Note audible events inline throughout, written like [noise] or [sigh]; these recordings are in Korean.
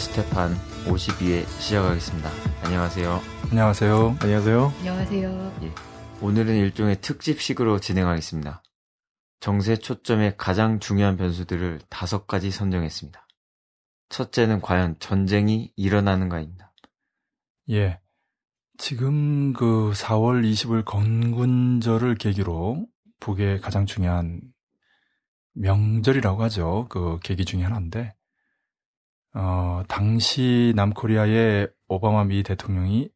스테판 52회 시작하겠습니다. 안녕하세요. 안녕하세요. 안녕하세요. 안녕하세요. 예, 오늘은 일종의 특집식으로 진행하겠습니다. 정세 초점의 가장 중요한 변수들을 다섯 가지 선정했습니다. 첫째는 과연 전쟁이 일어나는가입니다. 예. 지금 그 4월 20일 건군절을 계기로 북의 가장 중요한 명절이라고 하죠. 그 계기 중에 하나인데, 어, 당시 남코리아의 오바마 미 대통령이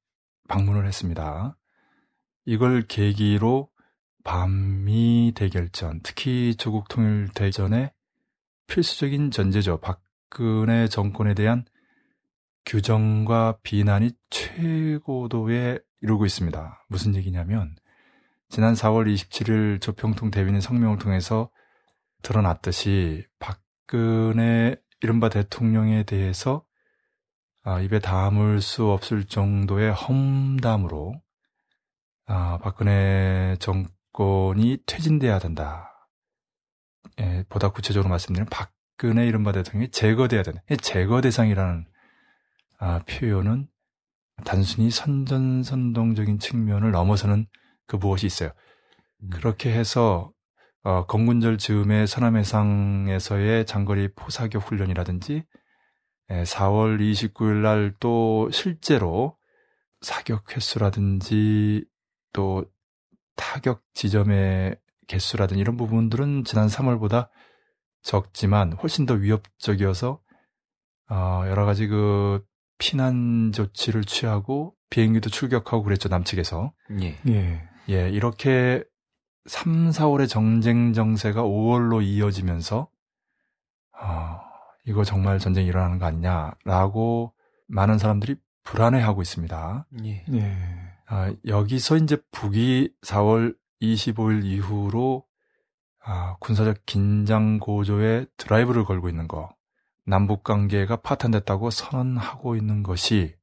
방문을 했습니다. 이걸 계기로 반미 대결전, 특히 조국 통일 대전의 필수적인 전제죠. 박근혜 정권에 대한 규정과 비난이 최고도에 이르고 있습니다. 무슨 얘기냐면 지난 4월 27일 조평통 대변인 성명을 통해서 드러났듯이 박근혜 이른바 대통령에 대해서 아, 입에 담을 수 없을 정도의 험담으로 아, 박근혜 정권이 퇴진돼야 된다. 예, 보다 구체적으로 말씀드리면 박근혜 이른바 대통령이 제거돼야 된다. 제거 대상이라는 아, 표현은 단순히 선전선동적인 측면을 넘어서는 그 무엇이 있어요. 음. 그렇게 해서 어, 건군절 즈음에 서남해상에서의 장거리 포사격 훈련이라든지 에, 4월 29일 날 또 실제로 사격 횟수라든지 또 타격 지점의 개수라든지 이런 부분들은 지난 3월보다 적지만 훨씬 더 위협적이어서 어, 여러 가지 그 피난 조치를 취하고 비행기도 출격하고 그랬죠 남측에서 예. 예. 예 이렇게 3, 4월의 정쟁 정세가 5월로 이어지면서 어, 이거 정말 전쟁이 일어나는 거 아니냐라고 많은 사람들이 불안해하고 있습니다. 예. 예. 아, 여기서 이제 북이 4월 25일 이후로 아, 군사적 긴장 고조에 드라이브를 걸고 있는 거, 남북 관계가 파탄됐다고 선언하고 있는 것이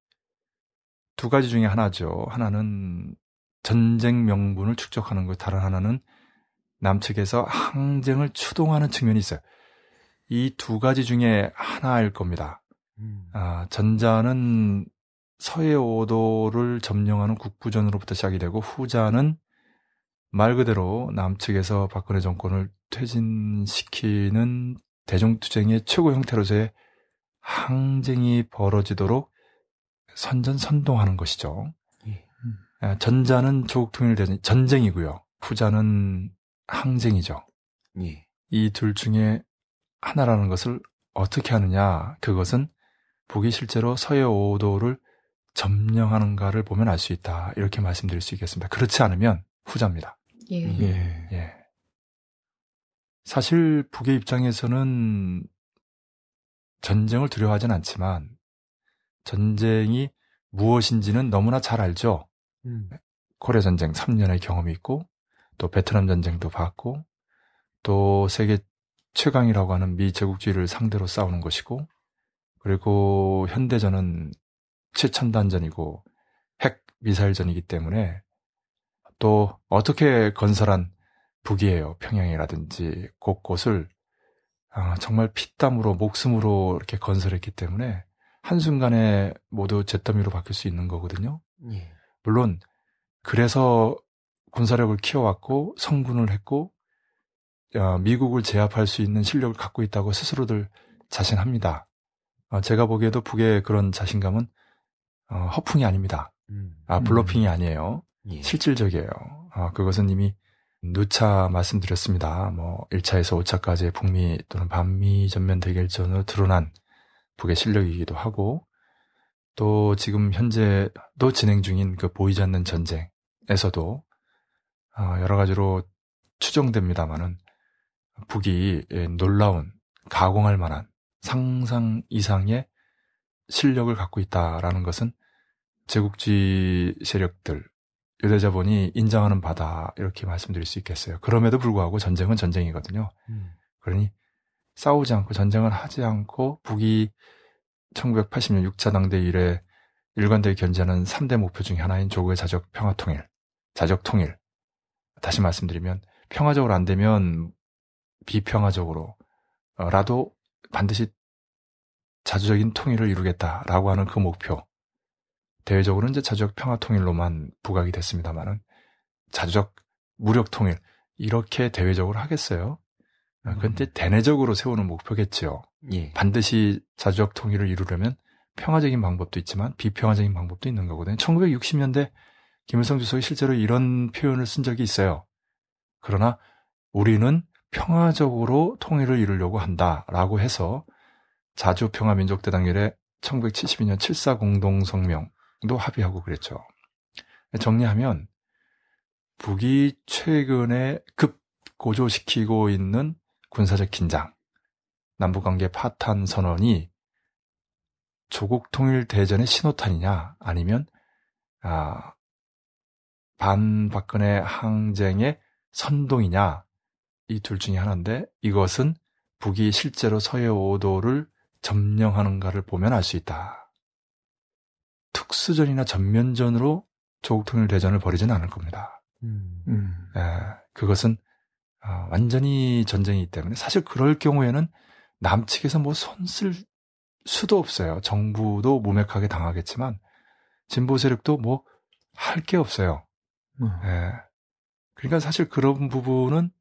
두 가지 중에 하나죠. 하나는 전쟁 명분을 축적하는 것, 다른 하나는 남측에서 항쟁을 추동하는 측면이 있어요. 이 두 가지 중에 하나일 겁니다. 음. 아, 전자는 서해 오도를 점령하는 국부전으로부터 시작이 되고 후자는 말 그대로 남측에서 박근혜 정권을 퇴진시키는 대중투쟁의 최고 형태로서의 항쟁이 벌어지도록 선전선동하는 것이죠. 예. 아, 전자는 조국 통일 대전 전쟁이고요. 후자는 항쟁이죠. 예. 이둘 중에 하나라는 것을 어떻게 하느냐? 그것은 북이 실제로 서해 오도를 점령하는가를 보면 알 수 있다. 이렇게 말씀드릴 수 있겠습니다. 그렇지 않으면 후자입니다. 예. 음. 예. 예. 사실 북의 입장에서는 전쟁을 두려워하진 않지만 전쟁이 무엇인지는 너무나 잘 알죠. 음. 코리아 전쟁 3년의 경험이 있고 또 베트남 전쟁도 봤고 또 세계 최강이라고 하는 미 제국주의를 상대로 싸우는 것이고 그리고 현대전은 최첨단전이고 핵 미사일전이기 때문에 또 어떻게 건설한 북이에요. 평양이라든지 곳곳을 아, 정말 피땀으로 목숨으로 이렇게 건설했기 때문에 한순간에 모두 잿더미로 바뀔 수 있는 거거든요. 예. 물론 그래서 군사력을 키워왔고 성군을 했고 어, 미국을 제압할 수 있는 실력을 갖고 있다고 스스로들 자신합니다. 어, 제가 보기에도 북의 그런 자신감은 어, 허풍이 아닙니다. 음. 아 블러핑이 아니에요. 예. 실질적이에요. 아, 그것은 이미 누차 말씀드렸습니다. 뭐 1차에서 5차까지의 북미 또는 반미 전면 대결전으로 드러난 북의 실력이기도 하고 또 지금 현재도 진행 중인 그 보이지 않는 전쟁에서도 아, 여러 가지로 추정됩니다마는 북이 예, 놀라운 가공할 만한 상상 이상의 실력을 갖고 있다라는 것은 제국주의 세력들 유대 자본이 인정하는 바다 이렇게 말씀드릴 수 있겠어요. 그럼에도 불구하고 전쟁은 전쟁이거든요. 음. 그러니 싸우지 않고 전쟁을 하지 않고 북이 1980년 6차 당대 이래 일관되게 견제하는 3대 목표 중에 하나인 조국의 자적 평화 통일, 자적 통일. 다시 말씀드리면 평화적으로 안 되면 비평화적으로 라도 반드시 자주적인 통일을 이루겠다라고 하는 그 목표. 대외적으로는 이제 자주적 평화 통일로만 부각이 됐습니다만은 자주적 무력 통일 이렇게 대외적으로 하겠어요. 아, 그런데 음. 대내적으로 세우는 목표겠지요. 예. 반드시 자주적 통일을 이루려면 평화적인 방법도 있지만 비평화적인 방법도 있는 거거든요. 1960년대 김일성 주석이 실제로 이런 표현을 쓴 적이 있어요. 그러나 우리는 평화적으로 통일을 이루려고 한다라고 해서 자주평화민족대당일의 1972년 7사 공동성명도 합의하고 그랬죠. 정리하면 북이 최근에 급 고조시키고 있는 군사적 긴장, 남북관계 파탄 선언이 조국 통일 대전의 신호탄이냐 아니면 아, 반박근혜 항쟁의 선동이냐 이 둘 중에 하나인데 이것은 북이 실제로 서해 오도를 점령하는가를 보면 알 수 있다. 특수전이나 전면전으로 조국 통일 대전을 벌이지는 않을 겁니다. 음. 음. 예, 그것은 어, 완전히 전쟁이기 때문에 사실 그럴 경우에는 남측에서 뭐 손 쓸 수도 없어요. 정부도 무맥하게 당하겠지만 진보 세력도 뭐 할 게 없어요. 음. 예. 그러니까 사실 그런 부분은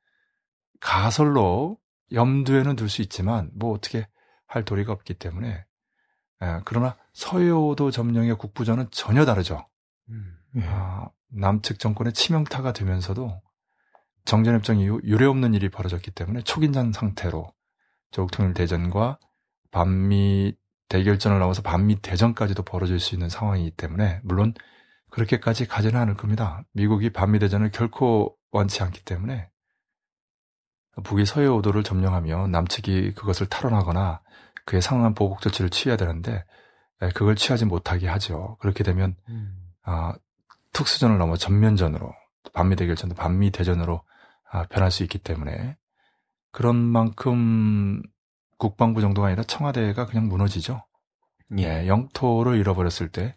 가설로 염두에는 둘 수 있지만 뭐 어떻게 할 도리가 없기 때문에 예. 그러나 서해오도 점령의 국부전은 전혀 다르죠. 음. 예. 아, 남측 정권의 치명타가 되면서도 정전협정 이후 유례없는 일이 벌어졌기 때문에 초긴장 상태로 조국통일 대전과 반미 대결전을 넘어서 반미 대전까지도 벌어질 수 있는 상황이기 때문에 물론 그렇게까지 가지는 않을 겁니다. 미국이 반미 대전을 결코 원치 않기 때문에 북이 서해 오도를 점령하며 남측이 그것을 탈환하거나 그에 상응한 보복 조치를 취해야 되는데 그걸 취하지 못하게 하죠. 그렇게 되면 음. 아, 특수전을 넘어 전면전으로 반미 대결전도 반미 대전으로 아, 변할 수 있기 때문에 그런 만큼 국방부 정도가 아니라 청와대가 그냥 무너지죠. 예, 영토를 잃어버렸을 때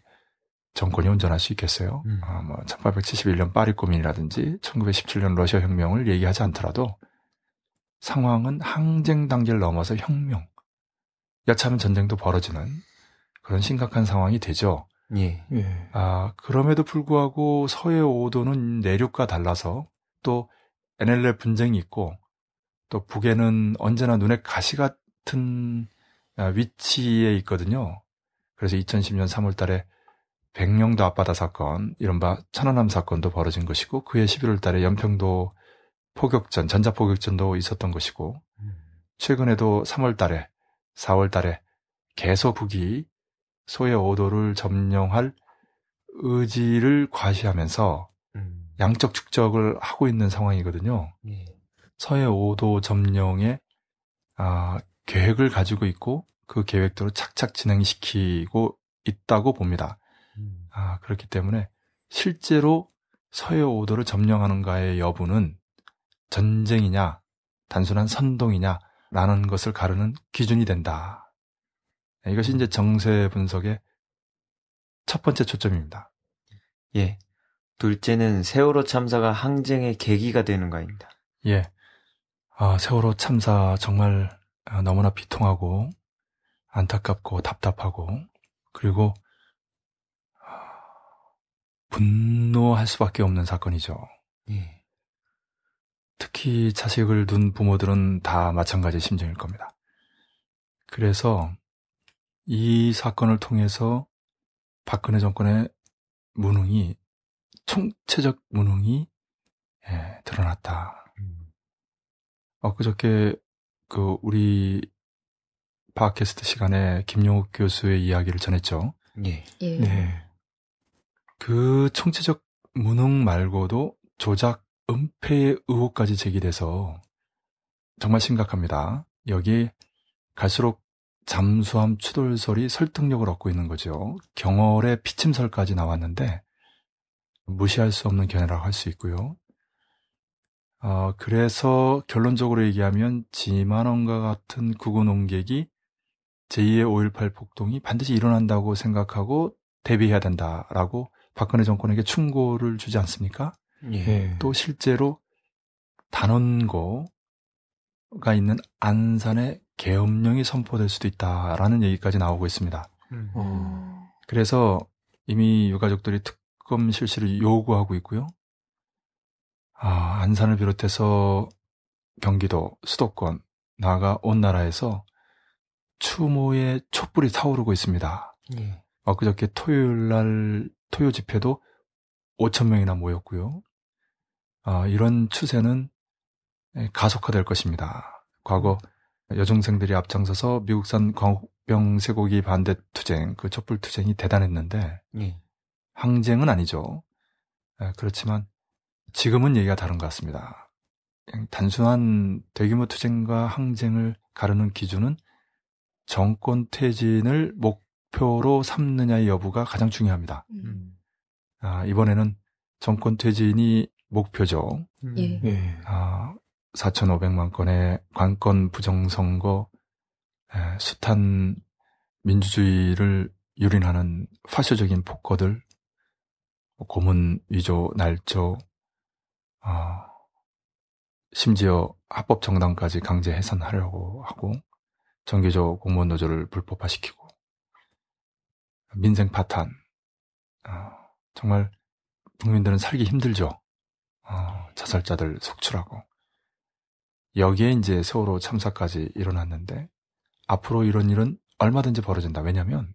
정권이 운전할 수 있겠어요. 음. 아, 뭐 1871년 파리 고민이라든지 1917년 러시아 혁명을 얘기하지 않더라도 상황은 항쟁 단계를 넘어서 혁명, 여차하면 전쟁도 벌어지는 그런 심각한 상황이 되죠. 예. 예. 아, 그럼에도 불구하고 서해 오도는 내륙과 달라서 또 NLL 분쟁이 있고 또 북에는 언제나 눈에 가시 같은 아, 위치에 있거든요. 그래서 2010년 3월 달에 백령도 앞바다 사건, 이른바 천안함 사건도 벌어진 것이고 그해 11월 달에 연평도 포격전, 전자포격전도 있었던 것이고 최근에도 3월 달에 4월 달에 개소 북이 소해 오도를 점령할 의지를 과시하면서 음. 양적 축적을 하고 있는 상황이거든요. 예. 서해 5도 점령에 아, 계획을 가지고 있고 그 계획대로 착착 진행시키고 있다고 봅니다. 음. 아, 그렇기 때문에 실제로 서해 5도를 점령하는가의 여부는 전쟁이냐, 단순한 선동이냐라는 것을 가르는 기준이 된다. 이것이 이제 정세 분석의 첫 번째 초점입니다. 예. 둘째는 세월호 참사가 항쟁의 계기가 되는 거입니다. 예. 아, 세월호 참사 정말 아, 너무나 비통하고 안타깝고 답답하고 그리고 아, 분노할 수밖에 없는 사건이죠. 예. 특히 자식을 둔 부모들은 다 마찬가지 심정일 겁니다. 그래서 이 사건을 통해서 박근혜 정권의 무능이 총체적 무능이 예, 드러났다. 음. 엊그저께 그 우리 팟캐스트 시간에 김용욱 교수의 이야기를 전했죠. 예. 예. 네. 그 총체적 무능 말고도 조작, 은폐의 의혹까지 제기돼서 정말 심각합니다. 여기 갈수록 잠수함 추돌설이 설득력을 얻고 있는 거죠. 경월의 피침설까지 나왔는데 무시할 수 없는 견해라고 할 수 있고요. 어, 그래서 결론적으로 얘기하면 지만원과 같은 구구 농객이 제2의 5.18 폭동이 반드시 일어난다고 생각하고 대비해야 된다라고 박근혜 정권에게 충고를 주지 않습니까? 예. 또 실제로 단원고가 있는 안산의 계엄령이 선포될 수도 있다라는 얘기까지 나오고 있습니다. 음. 어. 그래서 이미 유가족들이 특검 실시를 요구하고 있고요. 아, 안산을 비롯해서 경기도, 수도권, 나아가 온 나라에서 추모의 촛불이 타오르고 있습니다. 예. 엊그저께 토요일 날 토요 집회도 5천 명이나 모였고요. 아, 이런 추세는 가속화될 것입니다. 과거 여중생들이 앞장서서 미국산 광병 쇠고기 반대 투쟁, 그 촛불 투쟁이 대단했는데 예. 항쟁은 아니죠. 그렇지만 지금은 얘기가 다른 것 같습니다. 단순한 대규모 투쟁과 항쟁을 가르는 기준은 정권 퇴진을 목표로 삼느냐의 여부가 가장 중요합니다. 음. 아, 이번에는 정권 퇴진이 목표죠. 음. 예. 예. 아, 4,500만 건의 관건 부정선거, 에, 숱한 민주주의를 유린하는 파쇼적인 폭거들, 뭐 고문 위조, 날조, 어, 심지어 합법 정당까지 강제 해산하려고 하고 정규조 공무원 노조를 불법화시키고 민생 파탄 어, 정말 국민들은 살기 힘들죠. 어, 자살자들 속출하고 여기에 이제 세월호 참사까지 일어났는데 앞으로 이런 일은 얼마든지 벌어진다. 왜냐하면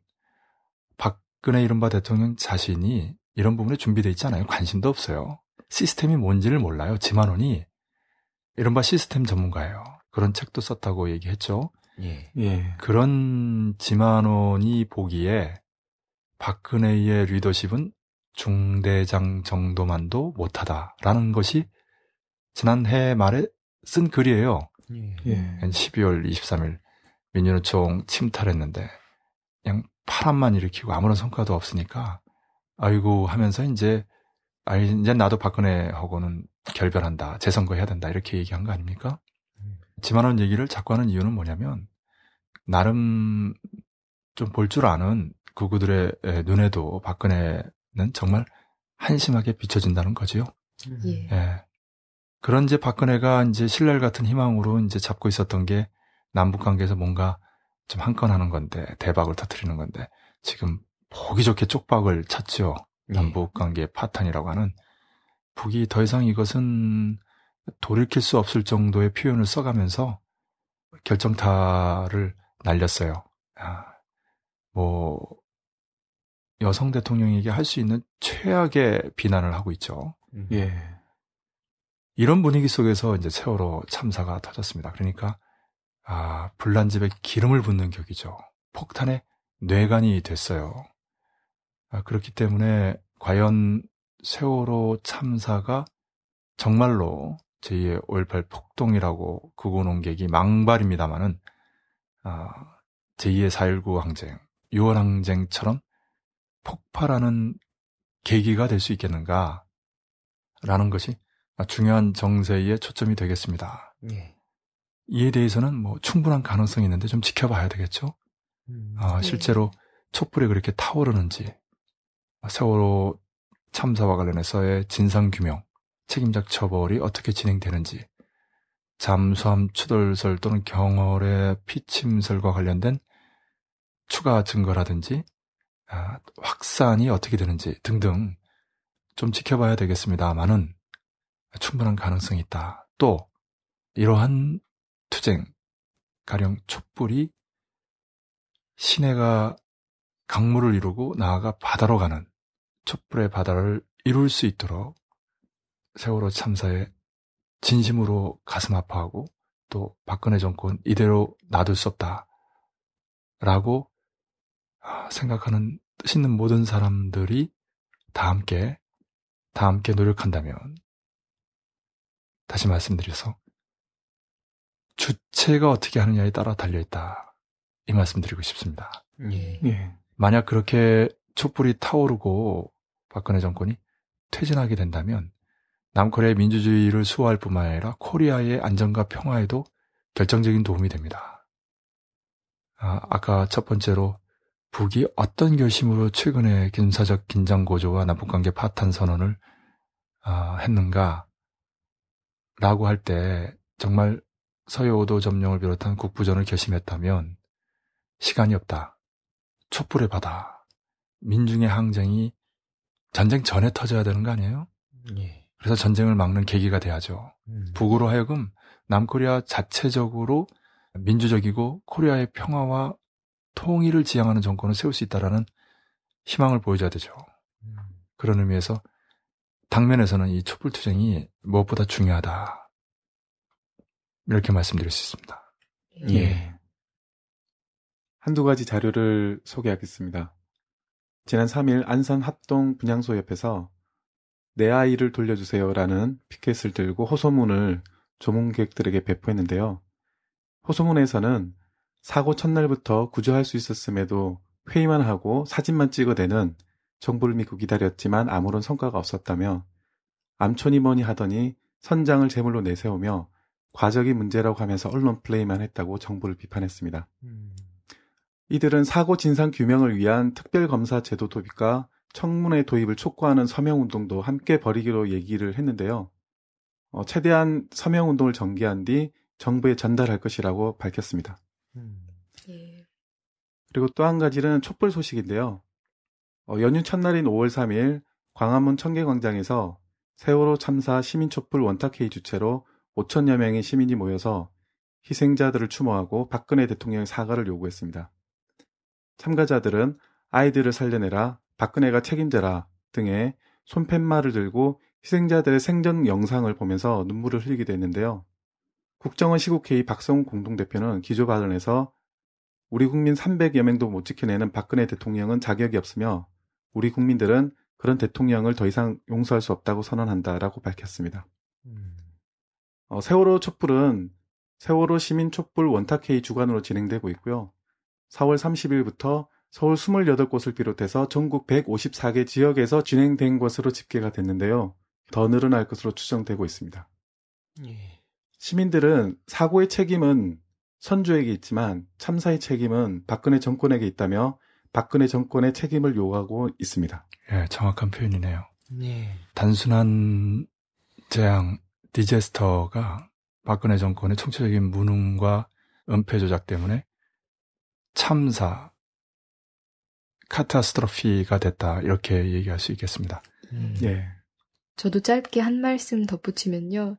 박근혜 이른바 대통령 자신이 이런 부분에 준비돼 있잖아요. 관심도 없어요. 시스템이 뭔지를 몰라요. 지만원이 이른바 시스템 전문가예요. 그런 책도 썼다고 얘기했죠. 예. 예. 그런 지만원이 보기에 박근혜의 리더십은 중대장 정도만도 못하다라는 것이 지난해 말에 쓴 글이에요. 예. 12월 23일 민주노총 침탈했는데 그냥 파란만 일으키고 아무런 성과도 없으니까 아이고 하면서 이제 아 이제 나도 박근혜하고는 결별한다 재선거 해야 된다 이렇게 얘기한 거 아닙니까? 지만원 얘기를 자꾸 하는 이유는 뭐냐면 나름 좀 볼 줄 아는 그구들의 눈에도 박근혜는 정말 한심하게 비춰진다는 거지요. 예. 예. 그런 이제 박근혜가 이제 신랄 같은 희망으로 이제 잡고 있었던 게 남북 관계에서 뭔가 좀 한 건 하는 건데 대박을 터트리는 건데 지금 보기 좋게 쪽박을 찼죠. 예. 남북 관계 파탄이라고 하는 북이 더 이상 이것은 돌이킬 수 없을 정도의 표현을 써가면서 결정타를 날렸어요. 아, 뭐 여성 대통령에게 할 수 있는 최악의 비난을 하고 있죠. 음. 예. 이런 분위기 속에서 이제 세월호 참사가 터졌습니다. 그러니까 아, 불난 집에 기름을 붓는 격이죠. 폭탄에 뇌관이 됐어요. 아, 그렇기 때문에 과연 세월호 참사가 정말로 제2의 5.18 폭동이라고 구고 논객이 망발입니다마는 아, 제2의 4.19 항쟁, 6월 항쟁처럼 폭발하는 계기가 될 수 있겠는가? 라는 것이 중요한 정세의 초점이 되겠습니다. 예. 이에 대해서는 뭐 충분한 가능성이 있는데 좀 지켜봐야 되겠죠? 음, 아, 네. 실제로 촛불이 그렇게 타오르는지, 세월호 참사와 관련해서의 진상규명, 책임적 처벌이 어떻게 진행되는지, 잠수함 추돌설 또는 경월의 피침설과 관련된 추가 증거라든지 아, 확산이 어떻게 되는지 등등 좀 지켜봐야 되겠습니다만은 충분한 가능성이 있다. 또 이러한 투쟁, 가령 촛불이 시내가 강물을 이루고 나아가 바다로 가는 촛불의 바다를 이룰 수 있도록 세월호 참사에 진심으로 가슴 아파하고 또 박근혜 정권 이대로 놔둘 수 없다. 라고 아, 생각하는 뜻 있는 모든 사람들이 다 함께, 다 함께 노력한다면 다시 말씀드려서 주체가 어떻게 하느냐에 따라 달려있다. 이 말씀 드리고 싶습니다. 예. 예. 만약 그렇게 촛불이 타오르고 박근혜 정권이 퇴진하게 된다면 남코리아의 민주주의를 수호할 뿐만 아니라 코리아의 안전과 평화에도 결정적인 도움이 됩니다. 아, 아까 첫 번째로 북이 어떤 결심으로 최근에 군사적 긴장 고조와 남북 관계 파탄 선언을 아, 했는가 라고 할 때 정말 서해오도 점령을 비롯한 국부전을 결심했다면 시간이 없다. 촛불의 바다. 민중의 항쟁이 전쟁 전에 터져야 되는 거 아니에요? 예. 그래서 전쟁을 막는 계기가 돼야죠. 음. 북으로 하여금 남코리아 자체적으로 민주적이고 코리아의 평화와 통일을 지향하는 정권을 세울 수 있다라는 희망을 보여줘야 되죠. 음. 그런 의미에서 당면에서는 이 촛불투쟁이 무엇보다 중요하다. 이렇게 말씀드릴 수 있습니다. 예. 예. 한두 가지 자료를 소개하겠습니다. 지난 3일 안산 합동 분향소 옆에서 내 아이를 돌려주세요라는 피켓을 들고 호소문을 조문객들에게 배포했는데요. 호소문에서는 사고 첫날부터 구조할 수 있었음에도 회의만 하고 사진만 찍어대는 정부를 믿고 기다렸지만 아무런 성과가 없었다며 암촌이 뭐니 하더니 선장을 제물로 내세우며 과적이 문제라고 하면서 언론 플레이만 했다고 정부를 비판했습니다. 음. 이들은 사고 진상 규명을 위한 특별검사 제도 도입과 청문회 도입을 촉구하는 서명운동도 함께 벌이기로 얘기를 했는데요. 어, 최대한 서명운동을 전개한 뒤 정부에 전달할 것이라고 밝혔습니다. 음. 예. 그리고 또 한 가지는 촛불 소식인데요. 어, 연휴 첫날인 5월 3일 광화문 청계광장에서 세월호 참사 시민촛불 원탁회의 주체로 5천여 명의 시민이 모여서 희생자들을 추모하고 박근혜 대통령의 사과를 요구했습니다. 참가자들은 아이들을 살려내라, 박근혜가 책임져라 등의 손팻말을 들고 희생자들의 생전 영상을 보면서 눈물을 흘리기도 했는데요. 국정원 시국회의 박성훈 공동대표는 기조 발언에서 우리 국민 300여 명도 못 지켜내는 박근혜 대통령은 자격이 없으며 우리 국민들은 그런 대통령을 더 이상 용서할 수 없다고 선언한다라고 밝혔습니다. 음. 어, 세월호 촛불은 세월호 시민 촛불 원탁회의 주관으로 진행되고 있고요. 4월 30일부터 서울 28곳을 비롯해서 전국 154개 지역에서 진행된 것으로 집계가 됐는데요. 더 늘어날 것으로 추정되고 있습니다. 예. 시민들은 사고의 책임은 선주에게 있지만 참사의 책임은 박근혜 정권에게 있다며 박근혜 정권의 책임을 요구하고 있습니다. 예, 정확한 표현이네요. 예. 단순한 재앙, 디제스터가 박근혜 정권의 총체적인 무능과 은폐 조작 때문에 참사, 카타스트로피가 됐다 이렇게 얘기할 수 있겠습니다. 음. 예. 저도 짧게 한 말씀 덧붙이면요.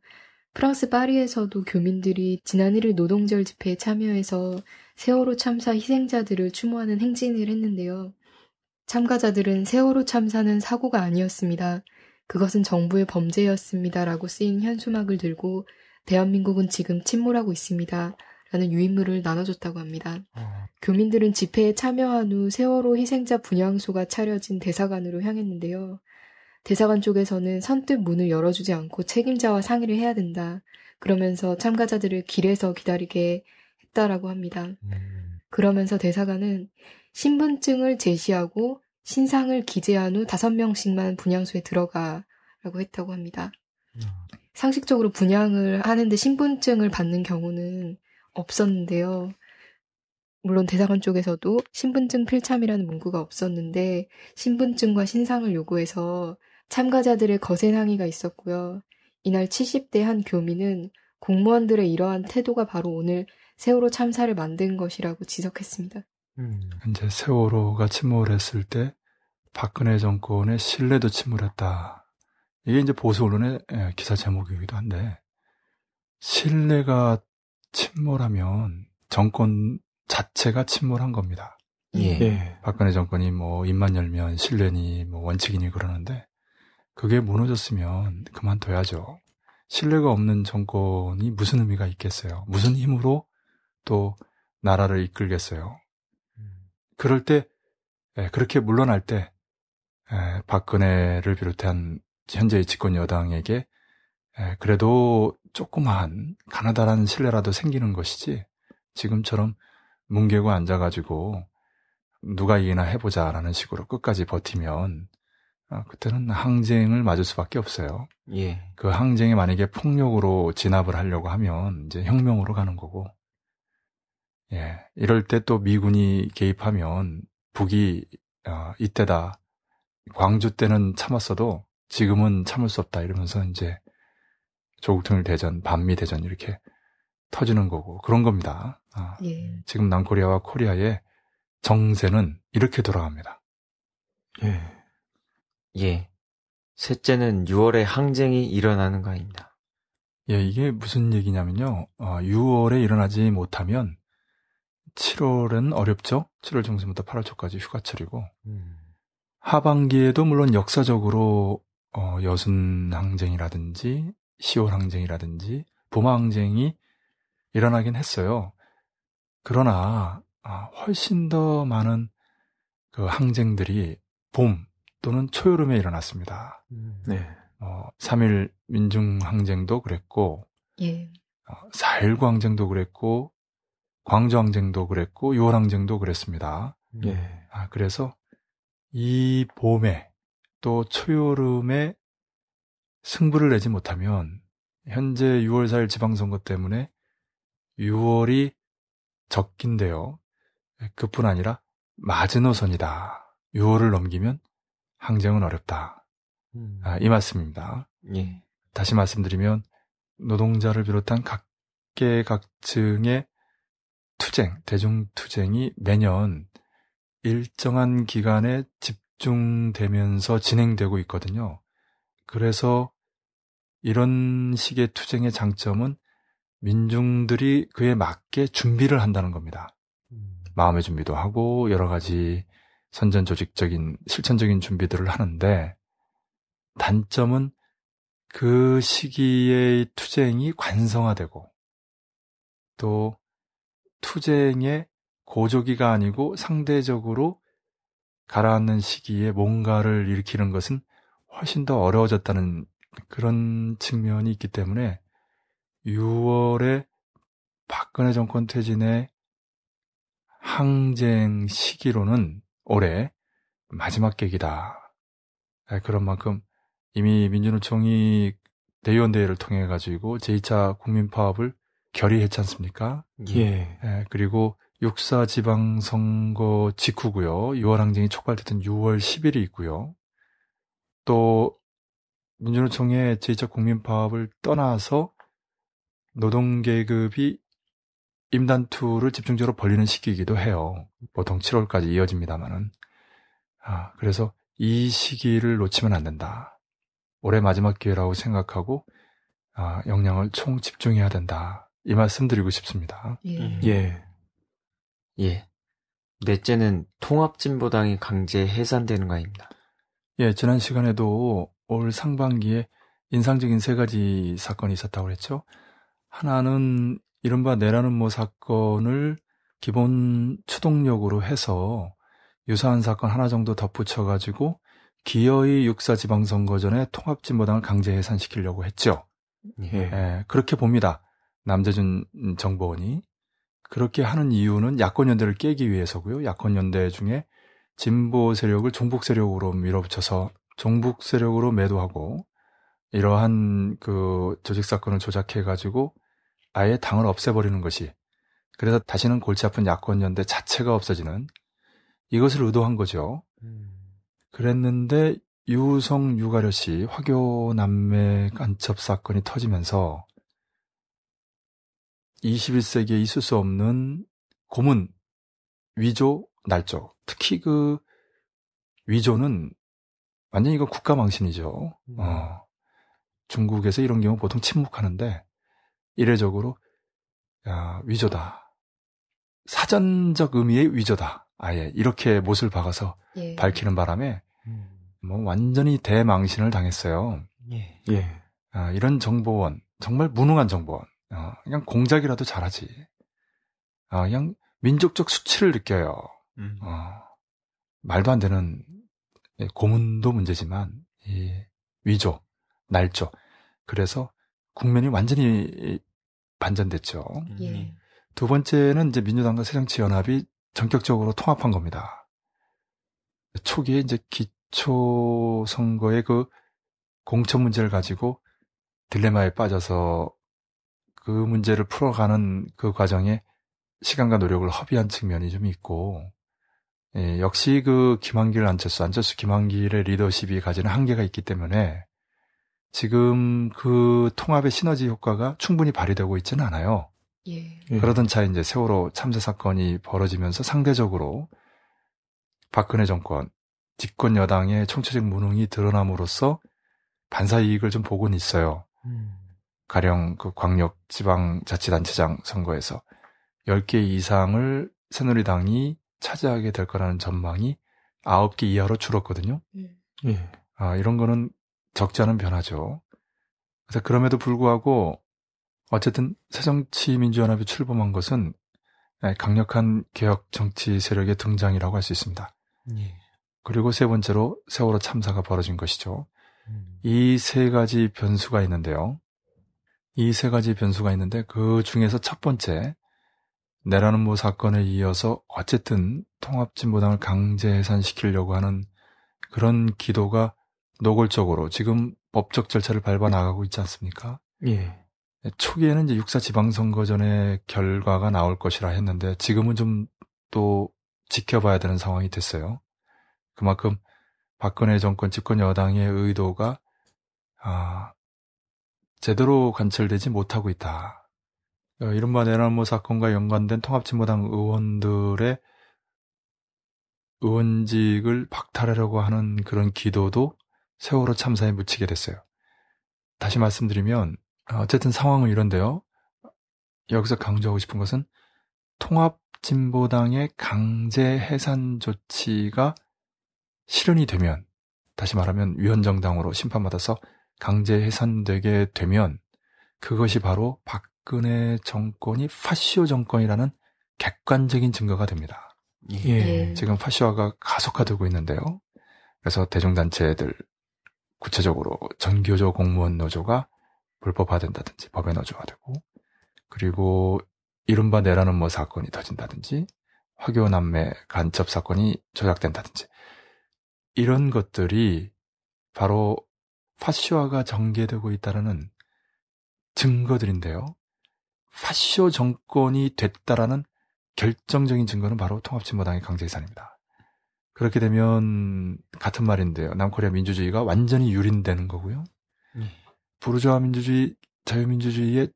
프랑스 파리에서도 교민들이 지난 1일 노동절 집회에 참여해서 세월호 참사 희생자들을 추모하는 행진을 했는데요. 참가자들은 세월호 참사는 사고가 아니었습니다. 그것은 정부의 범죄였습니다라고 쓰인 현수막을 들고 대한민국은 지금 침몰하고 있습니다. 라는 유인물을 나눠줬다고 합니다. 어. 교민들은 집회에 참여한 후 세월호 희생자 분향소가 차려진 대사관으로 향했는데요. 대사관 쪽에서는 선뜻 문을 열어주지 않고 책임자와 상의를 해야 된다. 그러면서 참가자들을 길에서 기다리게 했다라고 합니다. 음. 그러면서 대사관은 신분증을 제시하고 신상을 기재한 후 다섯 명씩만 분향소에 들어가라고 했다고 합니다. 음. 상식적으로 분양을 하는데 신분증을 받는 경우는 없었는데요. 물론 대사관 쪽에서도 신분증 필참이라는 문구가 없었는데 신분증과 신상을 요구해서 참가자들의 거센 항의가 있었고요. 이날 70대 한 교민은 공무원들의 이러한 태도가 바로 오늘 세월호 참사를 만든 것이라고 지적했습니다. 음. 이제 세월호가 침몰했을 때 박근혜 정권의 신뢰도 침몰했다. 이게 이제 보수 언론의 예, 기사 제목이기도 한데 신뢰가 침몰하면 정권 자체가 침몰한 겁니다. 예. 예. 박근혜 정권이 뭐 입만 열면 신뢰니 뭐 원칙이니 그러는데 그게 무너졌으면 그만둬야죠. 신뢰가 없는 정권이 무슨 의미가 있겠어요? 무슨 힘으로 또 나라를 이끌겠어요? 그럴 때, 예, 그렇게 물러날 때, 예, 박근혜를 비롯한 현재의 집권 여당에게 예, 그래도 조그마한 가나다라는 신뢰라도 생기는 것이지 지금처럼 뭉개고 앉아가지고 누가 이기나 해보자라는 식으로 끝까지 버티면 어, 그때는 항쟁을 맞을 수밖에 없어요. 예. 그 항쟁이 만약에 폭력으로 진압을 하려고 하면 이제 혁명으로 가는 거고, 예. 이럴 때 또 미군이 개입하면 북이 어, 이때다. 광주 때는 참았어도 지금은 참을 수 없다 이러면서 이제 조국 통일 대전, 반미 대전 이렇게 터지는 거고 그런 겁니다. 아, 예. 지금 남코리아와 코리아의 정세는 이렇게 돌아갑니다. 예. 예. 셋째는 6월에 항쟁이 일어나는 거입니다. 예, 이게 무슨 얘기냐면요. 어, 6월에 일어나지 못하면 7월은 어렵죠. 7월 중순부터 8월 초까지 휴가철이고 음. 하반기에도 물론 역사적으로 어, 여순 항쟁이라든지 10월 항쟁이라든지 봄 항쟁이 일어나긴 했어요. 그러나 아, 훨씬 더 많은 그 항쟁들이 봄 또는 초여름에 일어났습니다. 음. 네. 어, 3일 민중항쟁도 그랬고 예. 어, 4.19 항쟁도 그랬고 광주 항쟁도 그랬고 6월 항쟁도 그랬습니다. 예. 아, 그래서 이 봄에 또 초여름에 승부를 내지 못하면 현재 6월 4일 지방선거 때문에 6월이 적긴데요. 그뿐 아니라 마지노선이다. 6월을 넘기면 항쟁은 어렵다. 음. 아, 이 말씀입니다. 예. 다시 말씀드리면 노동자를 비롯한 각계각층의 투쟁, 대중투쟁이 매년 일정한 기간에 집중되면서 진행되고 있거든요. 그래서 이런 식의 투쟁의 장점은 민중들이 그에 맞게 준비를 한다는 겁니다. 음. 마음의 준비도 하고 여러 가지 선전 조직적인 실천적인 준비들을 하는데 단점은 그 시기의 투쟁이 관성화되고 또 투쟁의 고조기가 아니고 상대적으로 가라앉는 시기에 뭔가를 일으키는 것은 훨씬 더 어려워졌다는 그런 측면이 있기 때문에 6월에 박근혜 정권 퇴진의 항쟁 시기로는 올해 마지막 계기다. 아, 그런 만큼 이미 민주노총이 대의원대회를 통해 가지고 제2차 국민파업을 결의했지 않습니까? 예. 예, 그리고 육사 지방선거 직후고요. 6월 항쟁이 촉발됐던 6월 10일이 있고요. 또 민주노총의 제2차 국민파업을 떠나서 노동계급이 임단투를 집중적으로 벌리는 시기이기도 해요. 보통 7월까지 이어집니다만은. 아, 그래서 이 시기를 놓치면 안 된다. 올해 마지막 기회라고 생각하고 아, 역량을 총 집중해야 된다. 이 말씀 드리고 싶습니다. 예. 음. 예. 예. 넷째는 통합진보당이 강제 해산되는 거입니다. 예, 지난 시간에도 올 상반기에 인상적인 세 가지 사건이 있었다고 그랬죠. 하나는 이른바 내라는 모 사건을 기본 추동력으로 해서 유사한 사건 하나 정도 덧붙여가지고 기어이 육사 지방선거 전에 통합진보당을 강제 해산시키려고 했죠. 예. 예, 그렇게 봅니다. 남재준 정보원이. 그렇게 하는 이유는 야권연대를 깨기 위해서고요. 야권연대 중에 진보 세력을 종북 세력으로 밀어붙여서 종북 세력으로 매도하고 이러한 그 조직 사건을 조작해 가지고 아예 당을 없애버리는 것이 그래서 다시는 골치 아픈 야권 연대 자체가 없어지는 이것을 의도한 거죠. 음. 그랬는데 유성 유가려 씨 화교 남매 간첩 사건이 터지면서 21세기에 있을 수 없는 고문, 위조, 날조. 특히 그 위조는 완전히 이거 국가 망신이죠. 음. 어. 중국에서 이런 경우 보통 침묵하는데 이례적으로 야, 위조다. 사전적 의미의 위조다. 아예 이렇게 못을 박아서 예. 밝히는 바람에 음. 뭐 완전히 대망신을 당했어요. 예. 예. 아, 이런 정보원 정말 무능한 정보원. 어, 그냥 공작이라도 잘하지. 아, 그냥 민족적 수치를 느껴요. 음. 어, 말도 안 되는 예, 고문도 문제지만 이 위조, 날조. 그래서 국면이 완전히 반전됐죠. 예. 두 번째는 이제 민주당과 새정치연합이 전격적으로 통합한 겁니다. 초기에 이제 기초 선거의 그 공천 문제를 가지고 딜레마에 빠져서 그 문제를 풀어가는 그 과정에 시간과 노력을 허비한 측면이 좀 있고, 예, 역시 그 김한길 안철수, 안철수 김한길의 리더십이 가지는 한계가 있기 때문에 지금 그 통합의 시너지 효과가 충분히 발휘되고 있지는 않아요. 예. 예. 그러던 차에 이제 세월호 참사 사건이 벌어지면서 상대적으로 박근혜 정권, 집권 여당의 총체적 무능이 드러남으로써 반사 이익을 좀 보고는 있어요. 음. 가령 그 광역 지방 자치단체장 선거에서 10개 이상을 새누리당이 차지하게 될 거라는 전망이 9개 이하로 줄었거든요. 음. 예. 아, 이런 거는 적지 않은 변화죠. 그래서 그럼에도 불구하고 어쨌든 새정치민주연합이 출범한 것은 강력한 개혁 정치 세력의 등장이라고 할 수 있습니다. 예. 그리고 세 번째로 세월호 참사가 벌어진 것이죠. 음. 이세 가지 변수가 있는데요. 이 세 가지 변수가 있는데 그 중에서 첫 번째 내라는 모 사건에 이어서 어쨌든 통합진보당을 강제 해산시키려고 하는 그런 기도가 노골적으로 지금 법적 절차를 밟아 나가고 있지 않습니까? 예. 초기에는 이제 육사 지방선거전의 결과가 나올 것이라 했는데 지금은 좀 또 지켜봐야 되는 상황이 됐어요. 그만큼 박근혜 정권 집권 여당의 의도가 아, 제대로 관철되지 못하고 있다. 어, 이른바 내란모 사건과 연관된 통합진보당 의원들의 의원직을 박탈하려고 하는 그런 기도도 세월호 참사에 묻히게 됐어요. 다시 말씀드리면 어쨌든 상황은 이런데요. 여기서 강조하고 싶은 것은 통합진보당의 강제 해산 조치가 실현이 되면 다시 말하면 위헌정당으로 심판받아서 강제 해산되게 되면 그것이 바로 박 근혜 정권이 파시오 정권이라는 객관적인 증거가 됩니다. 예. 예. 지금 파시화가 가속화되고 있는데요. 그래서 대중단체들 구체적으로 전교조 공무원 노조가 불법화된다든지 법에 노조화되고 그리고 이른바 내라는 뭐 사건이 터진다든지 화교 남매 간첩 사건이 조작된다든지 이런 것들이 바로 파시화가 전개되고 있다는 증거들인데요. 파시오 정권이 됐다라는 결정적인 증거는 바로 통합진보당의 강제해산입니다. 그렇게 되면 같은 말인데요. 남코리아 민주주의가 완전히 유린되는 거고요. 예. 부르주아 민주주의, 자유민주주의의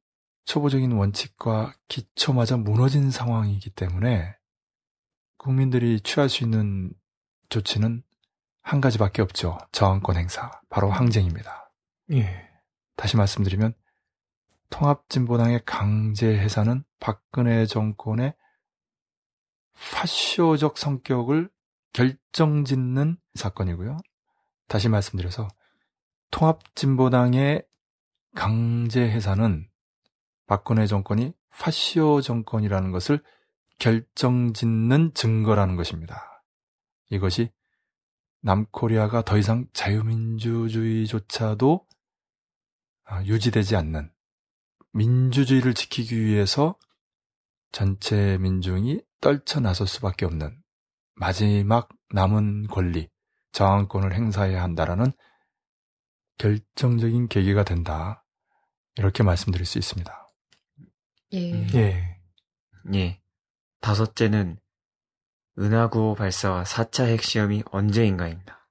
초보적인 원칙과 기초마저 무너진 상황이기 때문에 국민들이 취할 수 있는 조치는 한 가지밖에 없죠. 저항권 행사. 바로 항쟁입니다. 예. 다시 말씀드리면 통합진보당의 강제 해산은 박근혜 정권의 파쇼적 성격을 결정짓는 사건이고요. 다시 말씀드려서 통합진보당의 강제 해산은 박근혜 정권이 파시오 정권이라는 것을 결정짓는 증거라는 것입니다. 이것이 남코리아가 더 이상 자유민주주의조차도 아, 유지되지 않는 민주주의를 지키기 위해서 전체 민중이 떨쳐나설 수밖에 없는 마지막 남은 권리, 저항권을 행사해야 한다라는 결정적인 계기가 된다. 이렇게 말씀드릴 수 있습니다. 예. 음. 예. 예. 다섯째는 은하구호 발사와 4차 핵시험이 언제인가입니다.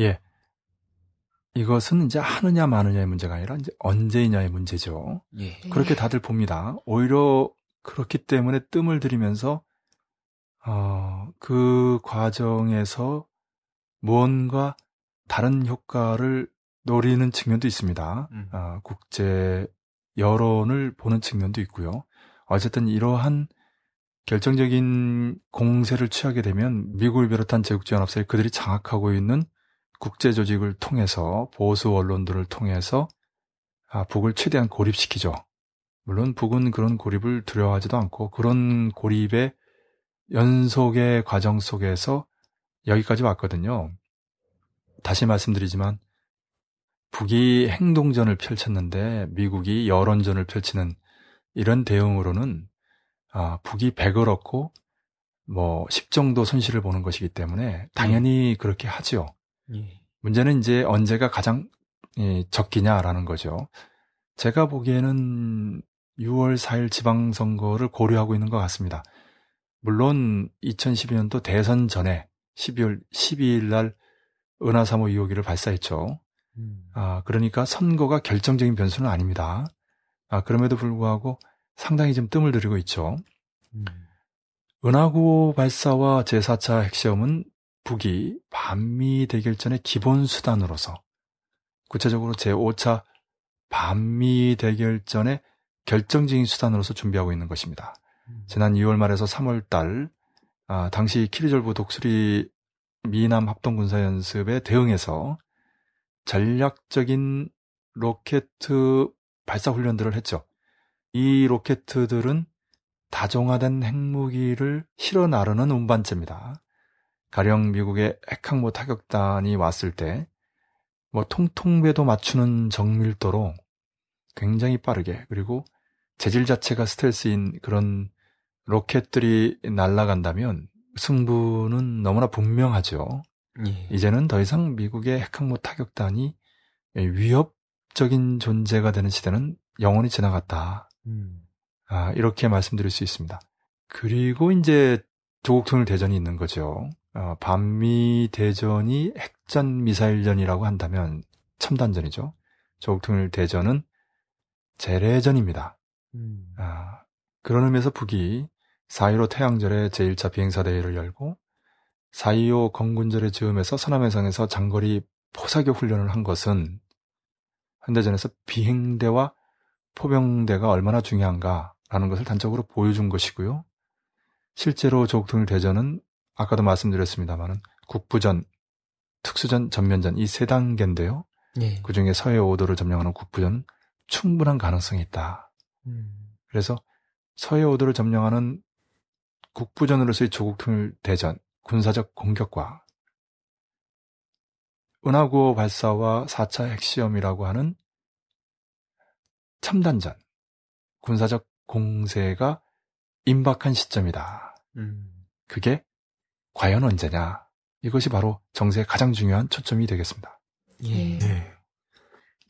예. 이것은 이제 하느냐 마느냐의 문제가 아니라 이제 언제이냐의 문제죠. 예. 그렇게 다들 봅니다. 오히려 그렇기 때문에 뜸을 들이면서 어, 그 과정에서 무언가 다른 효과를 노리는 측면도 있습니다. 음. 어, 국제 여론을 보는 측면도 있고요. 어쨌든 이러한 결정적인 공세를 취하게 되면 미국을 비롯한 제국주연합사에 그들이 장악하고 있는 국제 조직을 통해서 보수 언론들을 통해서 아, 북을 최대한 고립시키죠. 물론 북은 그런 고립을 두려워하지도 않고 그런 고립의 연속의 과정 속에서 여기까지 왔거든요. 다시 말씀드리지만 북이 행동전을 펼쳤는데 미국이 여론전을 펼치는 이런 대응으로는 아, 북이 100을 얻고 뭐 10 정도 손실을 보는 것이기 때문에 당연히 그렇게 하지요. 예. 문제는 이제 언제가 가장 예, 적기냐라는 거죠. 제가 보기에는 6월 4일 지방선거를 고려하고 있는 것 같습니다. 물론 2012년도 대선 전에 12월 12일 날 은하 3호 2호기를 발사했죠. 음. 아, 그러니까 선거가 결정적인 변수는 아닙니다. 아, 그럼에도 불구하고 상당히 좀 뜸을 들이고 있죠. 음. 은하구 발사와 제4차 핵시험은 북이 반미 대결전의 기본 수단으로서 구체적으로 제5차 반미 대결전의 결정적인 수단으로서 준비하고 있는 것입니다. 음. 지난 2월 말에서 3월 달 아, 당시 키리졸브 독수리 미남 합동 군사 연습에 대응해서 전략적인 로켓 발사 훈련들을 했죠. 이 로켓들은 다종화된 핵무기를 실어 나르는 운반체입니다. 가령 미국의 핵항모 타격단이 왔을 때, 뭐 통통배도 맞추는 정밀도로 굉장히 빠르게, 그리고 재질 자체가 스텔스인 그런 로켓들이 날아간다면 승부는 너무나 분명하죠. 예. 이제는 더 이상 미국의 핵항모 타격단이 위협적인 존재가 되는 시대는 영원히 지나갔다. 음. 아, 이렇게 말씀드릴 수 있습니다. 그리고 이제 조국 통일 대전이 있는 거죠. 어, 반미 대전이 핵전 미사일전이라고 한다면 첨단전이죠. 조국 통일 대전은 재래전입니다. 음. 아, 그런 의미에서 북이 4.15 태양절에 제1차 비행사대회를 열고 4.25 건군절의 즈음에서 서남해상에서 장거리 포사격 훈련을 한 것은 현대전에서 비행대와 포병대가 얼마나 중요한가라는 것을 단적으로 보여준 것이고요. 실제로 조국통일 대전은 아까도 말씀드렸습니다만은 국부전, 특수전, 전면전 이 세 단계인데요. 예. 그 중에 서해 오도를 점령하는 국부전 충분한 가능성이 있다. 음. 그래서 서해 오도를 점령하는 국부전으로서의 조국 통일 대전, 군사적 공격과 은하구호 발사와 4차 핵시험이라고 하는 첨단전, 군사적 공세가 임박한 시점이다. 음. 그게 과연 언제냐? 이것이 바로 정세의 가장 중요한 초점이 되겠습니다. 예. 네.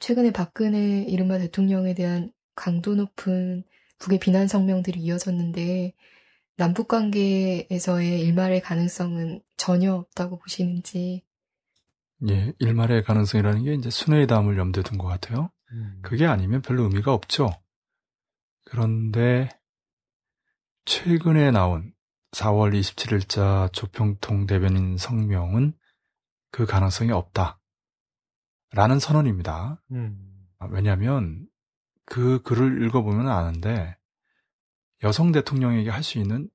최근에 박근혜 이른바 대통령에 대한 강도 높은 북의 비난 성명들이 이어졌는데 남북 관계에서의 일말의 가능성은 전혀 없다고 보시는지. 예, 일말의 가능성이라는 게 이제 순회의 담을 염두에 둔 것 같아요. 음. 그게 아니면 별로 의미가 없죠. 그런데 최근에 나온 4월 27일자 조평통 대변인 성명은 그 가능성이 없다. 라는 선언입니다. 음. 왜냐하면 그 글을 읽어보면 아는데 여성 대통령에게 할 수 있는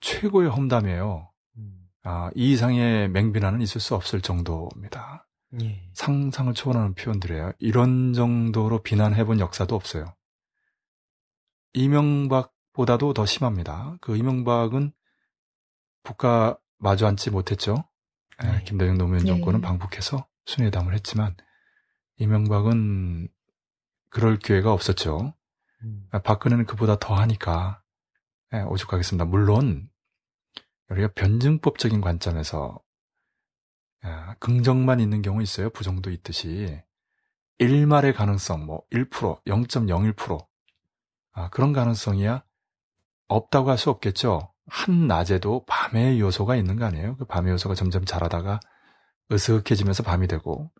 최고의 험담이에요. 음. 아, 이 이상의 맹비난은 있을 수 없을 정도입니다. 예. 상상을 초월하는 표현들이에요. 이런 정도로 비난해본 역사도 없어요. 이명박 보다도 더 심합니다. 그 이명박은 북과 마주 앉지 못했죠. 예, 네. 김대중 노무현 정권은 네. 방북해서 순회담을 했지만 이명박은 그럴 기회가 없었죠. 음. 박근혜는 그보다 더 하니까 예, 오죽하겠습니다. 물론 우리가 변증법적인 관점에서 야, 긍정만 있는 경우 있어요. 부정도 있듯이. 1말의 가능성, 뭐, 1%, 0.01%. 아, 그런 가능성이야 없다고 할 수 없겠죠. 한 낮에도 밤의 요소가 있는 거 아니에요? 그 밤의 요소가 점점 자라다가 으슥해지면서 밤이 되고,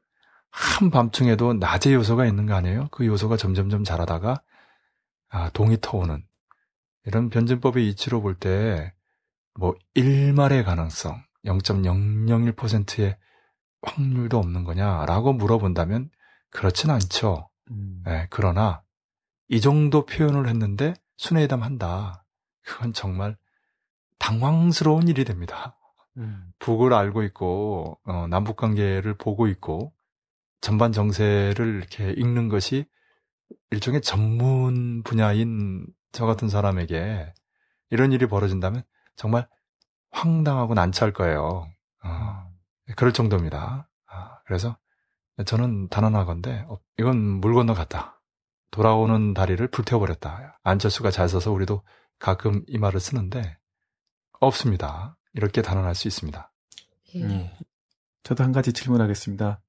한 밤중에도 낮의 요소가 있는 거 아니에요? 그 요소가 점점점 자라다가, 아, 동이 터오는. 이런 변증법의 이치로 볼 때, 뭐, 1말의 가능성, 0.001%의 확률도 없는 거냐라고 물어본다면 그렇진 않죠. 음. 네, 그러나 이 정도 표현을 했는데 순회담 한다. 그건 정말 당황스러운 일이 됩니다. 음. 북을 알고 있고 어, 남북 관계를 보고 있고 전반 정세를 이렇게 읽는 것이 일종의 전문 분야인 저 같은 사람에게 이런 일이 벌어진다면 정말 황당하고 난처할 거예요. 어, 그럴 정도입니다. 아, 그래서 저는 단언하건데 어, 이건 물 건너 갔다. 돌아오는 다리를 불태워버렸다. 안철수가 잘 써서 우리도 가끔 이 말을 쓰는데 없습니다. 이렇게 단언할 수 있습니다. 예. 음. 저도 한 가지 질문하겠습니다.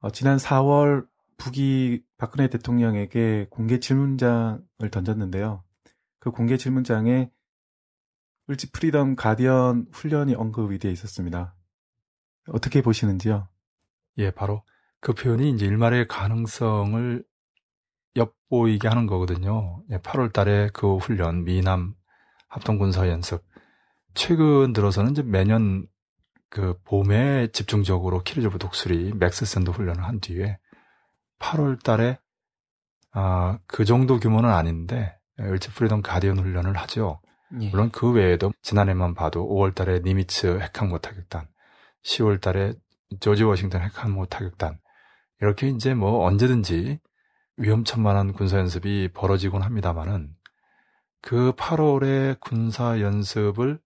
어, 지난 4월 북이 박근혜 대통령에게 공개 질문장을 던졌는데요. 그 공개 질문장에 을지 프리덤 가디언 훈련이 언급이 되어 있었습니다. 어떻게 보시는지요? 예, 바로 그 표현이 이제 일말의 가능성을 엿보이게 하는 거거든요. 8월 예, 달에 그 훈련, 미남 합동군사 연습. 최근 들어서는 이제 매년 그 봄에 집중적으로 키리졸브 독수리 맥스선더 훈련을 한 뒤에 8월 달에 아, 그 정도 규모는 아닌데 을지 프리덤 가디언 훈련을 하죠. 예. 물론 그 외에도 지난해만 봐도 5월 달에 니미츠 핵항모 타격단, 10월 달에 조지 워싱턴 핵항모 타격단 이렇게 이제 뭐 언제든지 위험천만한 군사 연습이 벌어지곤 합니다만은 그 8월에 군사 연습을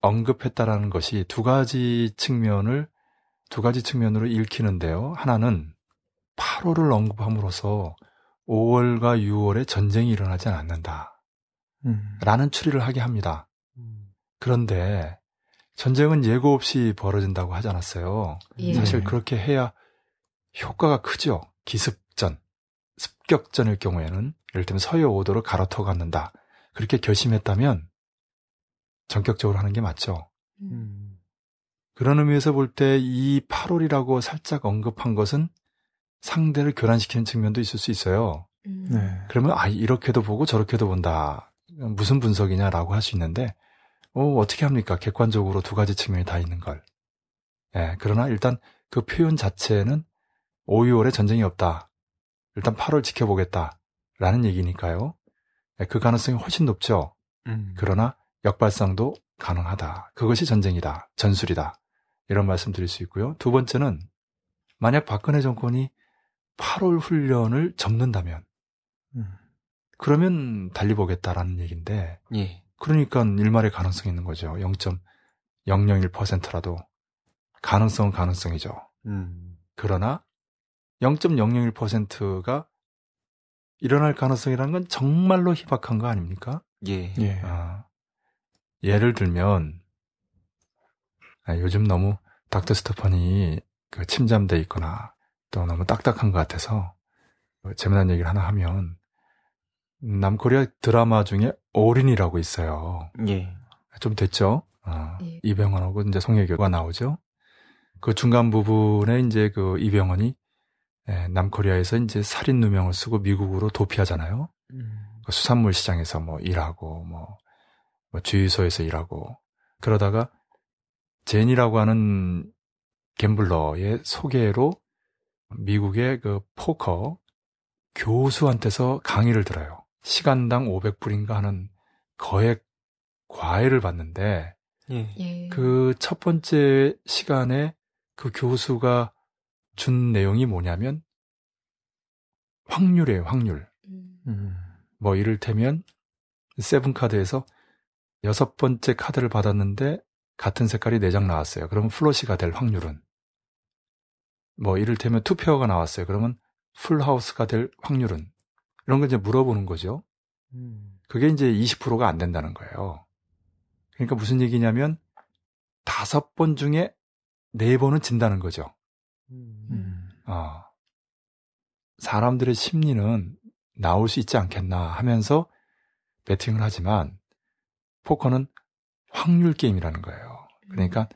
언급했다라는 것이 두 가지 측면을 두 가지 측면으로 읽히는데요. 하나는 8월을 언급함으로써 5월과 6월에 전쟁이 일어나지 않는다. 음. 라는 추리를 하게 합니다. 음. 그런데 전쟁은 예고 없이 벌어진다고 하지 않았어요. 예. 사실 그렇게 해야 효과가 크죠. 기습 전, 습격전일 경우에는 이를테면 서해 오도를 갈아터 갖는다. 그렇게 결심했다면 전격적으로 하는 게 맞죠. 음. 그런 의미에서 볼 때 이 8월이라고 살짝 언급한 것은 상대를 교란시키는 측면도 있을 수 있어요. 음. 네. 그러면 아 이렇게도 보고 저렇게도 본다. 무슨 분석이냐라고 할 수 있는데 어, 어떻게 합니까? 객관적으로 두 가지 측면이 다 있는 걸. 예, 그러나 일단 그 표현 자체는 5, 6월에 전쟁이 없다. 일단 8월 지켜보겠다. 라는 얘기니까요. 예, 그 가능성이 훨씬 높죠. 음. 그러나 역발상도 가능하다. 그것이 전쟁이다. 전술이다. 이런 말씀 드릴 수 있고요. 두 번째는 만약 박근혜 정권이 8월 훈련을 접는다면 음. 그러면 달리 보겠다라는 얘기인데 예. 그러니까 일말의 가능성이 있는 거죠. 0.001%라도 가능성은 가능성이죠. 음. 그러나 0.001%가 일어날 가능성이라는 건 정말로 희박한 거 아닙니까? 예. 예. 아, 예를 들면 아, 요즘 너무 닥터 스토펀이 그 침잠돼 있거나 또 너무 딱딱한 것 같아서 뭐 재미난 얘기를 하나 하면 남코리아 드라마 중에 어린이라고 있어요. 예. 좀 됐죠? 어, 예. 이병헌하고 이제 송혜교가 나오죠. 그 중간 부분에 이제 그 이병헌이 예, 남코리아에서 이제 살인 누명을 쓰고 미국으로 도피하잖아요. 음. 그 수산물 시장에서 뭐 일하고 뭐, 뭐 주유소에서 일하고 그러다가 제니라고 하는 갬블러의 소개로 미국의 그 포커 교수한테서 강의를 들어요. 시간당 500불인가 하는 거액 과외를 받는데 예. 예. 그첫 번째 시간에 그 교수가 준 내용이 뭐냐면 확률이에요, 확률. 음. 음. 뭐 이를테면 세븐카드에서 여섯 번째 카드를 받았는데 같은 색깔이 4장 나왔어요. 그러면 플러시가 될 확률은 뭐 이를테면 투페어가 나왔어요. 그러면 풀하우스가 될 확률은 이런 거 이제 물어보는 거죠. 음. 그게 이제 20%가 안 된다는 거예요. 그러니까 무슨 얘기냐면 다섯 번 중에 네 번은 진다는 거죠. 음. 어. 사람들의 심리는 나올 수 있지 않겠나 하면서 배팅을 하지만 포커는 확률 게임이라는 거예요. 그러니까